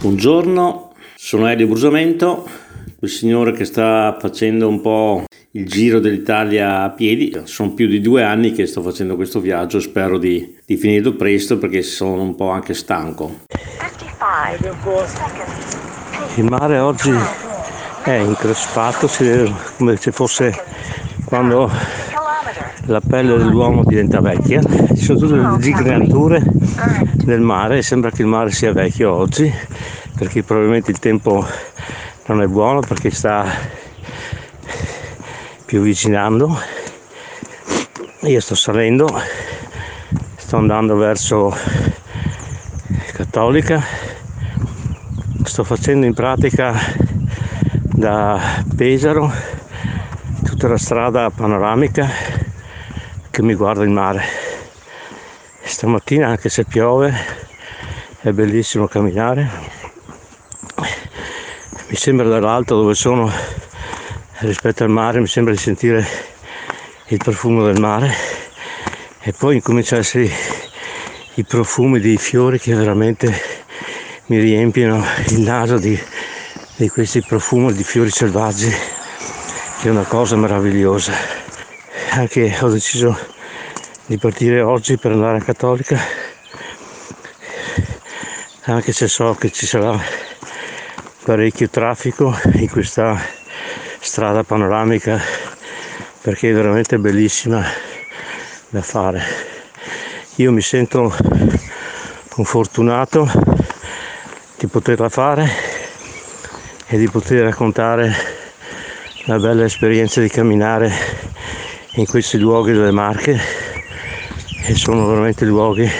Buongiorno, sono Elio Brusamento, il signore che sta facendo un po' il giro dell'Italia a piedi. Sono più di due anni che sto facendo questo viaggio, spero di, di finirlo presto perché sono un po' anche stanco. Il mare oggi è increspato, come se fosse quando la pelle dell'uomo diventa vecchia. Ci sono tutte le giganture del mare e sembra che il mare sia vecchio oggi perché probabilmente il tempo non è buono perché sta più avvicinando. Io sto salendo, sto andando verso Cattolica, sto facendo in pratica da Pesaro tutta la strada panoramica che mi guarda il mare. Stamattina anche se piove è bellissimo camminare. Mi sembra dall'alto dove sono rispetto al mare mi sembra di sentire il profumo del mare. E poi incomincia a essere i profumi dei fiori che veramente mi riempiono il naso di, di questi profumi di fiori selvaggi che è una cosa meravigliosa. Anche ho deciso di partire oggi per andare a Cattolica anche se so che ci sarà parecchio traffico in questa strada panoramica perché è veramente bellissima da fare. Io mi sento un fortunato di poterla fare e di poter raccontare la bella esperienza di camminare in questi luoghi delle Marche e sono veramente luoghi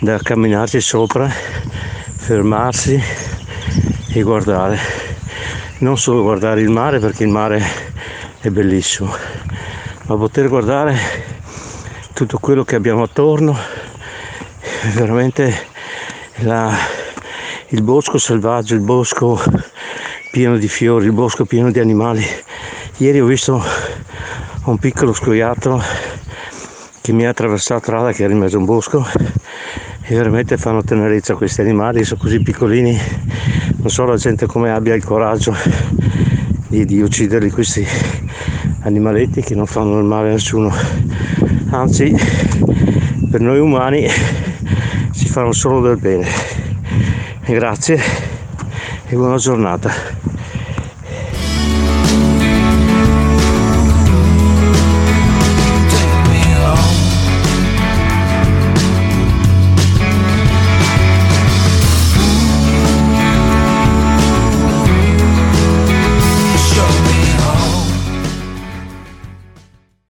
da camminarci sopra fermarsi e guardare, non solo guardare il mare perché il mare è bellissimo, ma poter guardare tutto quello che abbiamo attorno, veramente la, il bosco selvaggio, il bosco pieno di fiori, il bosco pieno di animali. Ieri ho visto un piccolo scoiattolo che mi ha attraversato strada che era in mezzo a un bosco e veramente fanno tenerezza questi animali, sono così piccolini, non so la gente come abbia il coraggio di, di ucciderli questi animaletti che non fanno del male a nessuno, anzi per noi umani si fanno solo del bene. Grazie e buona giornata.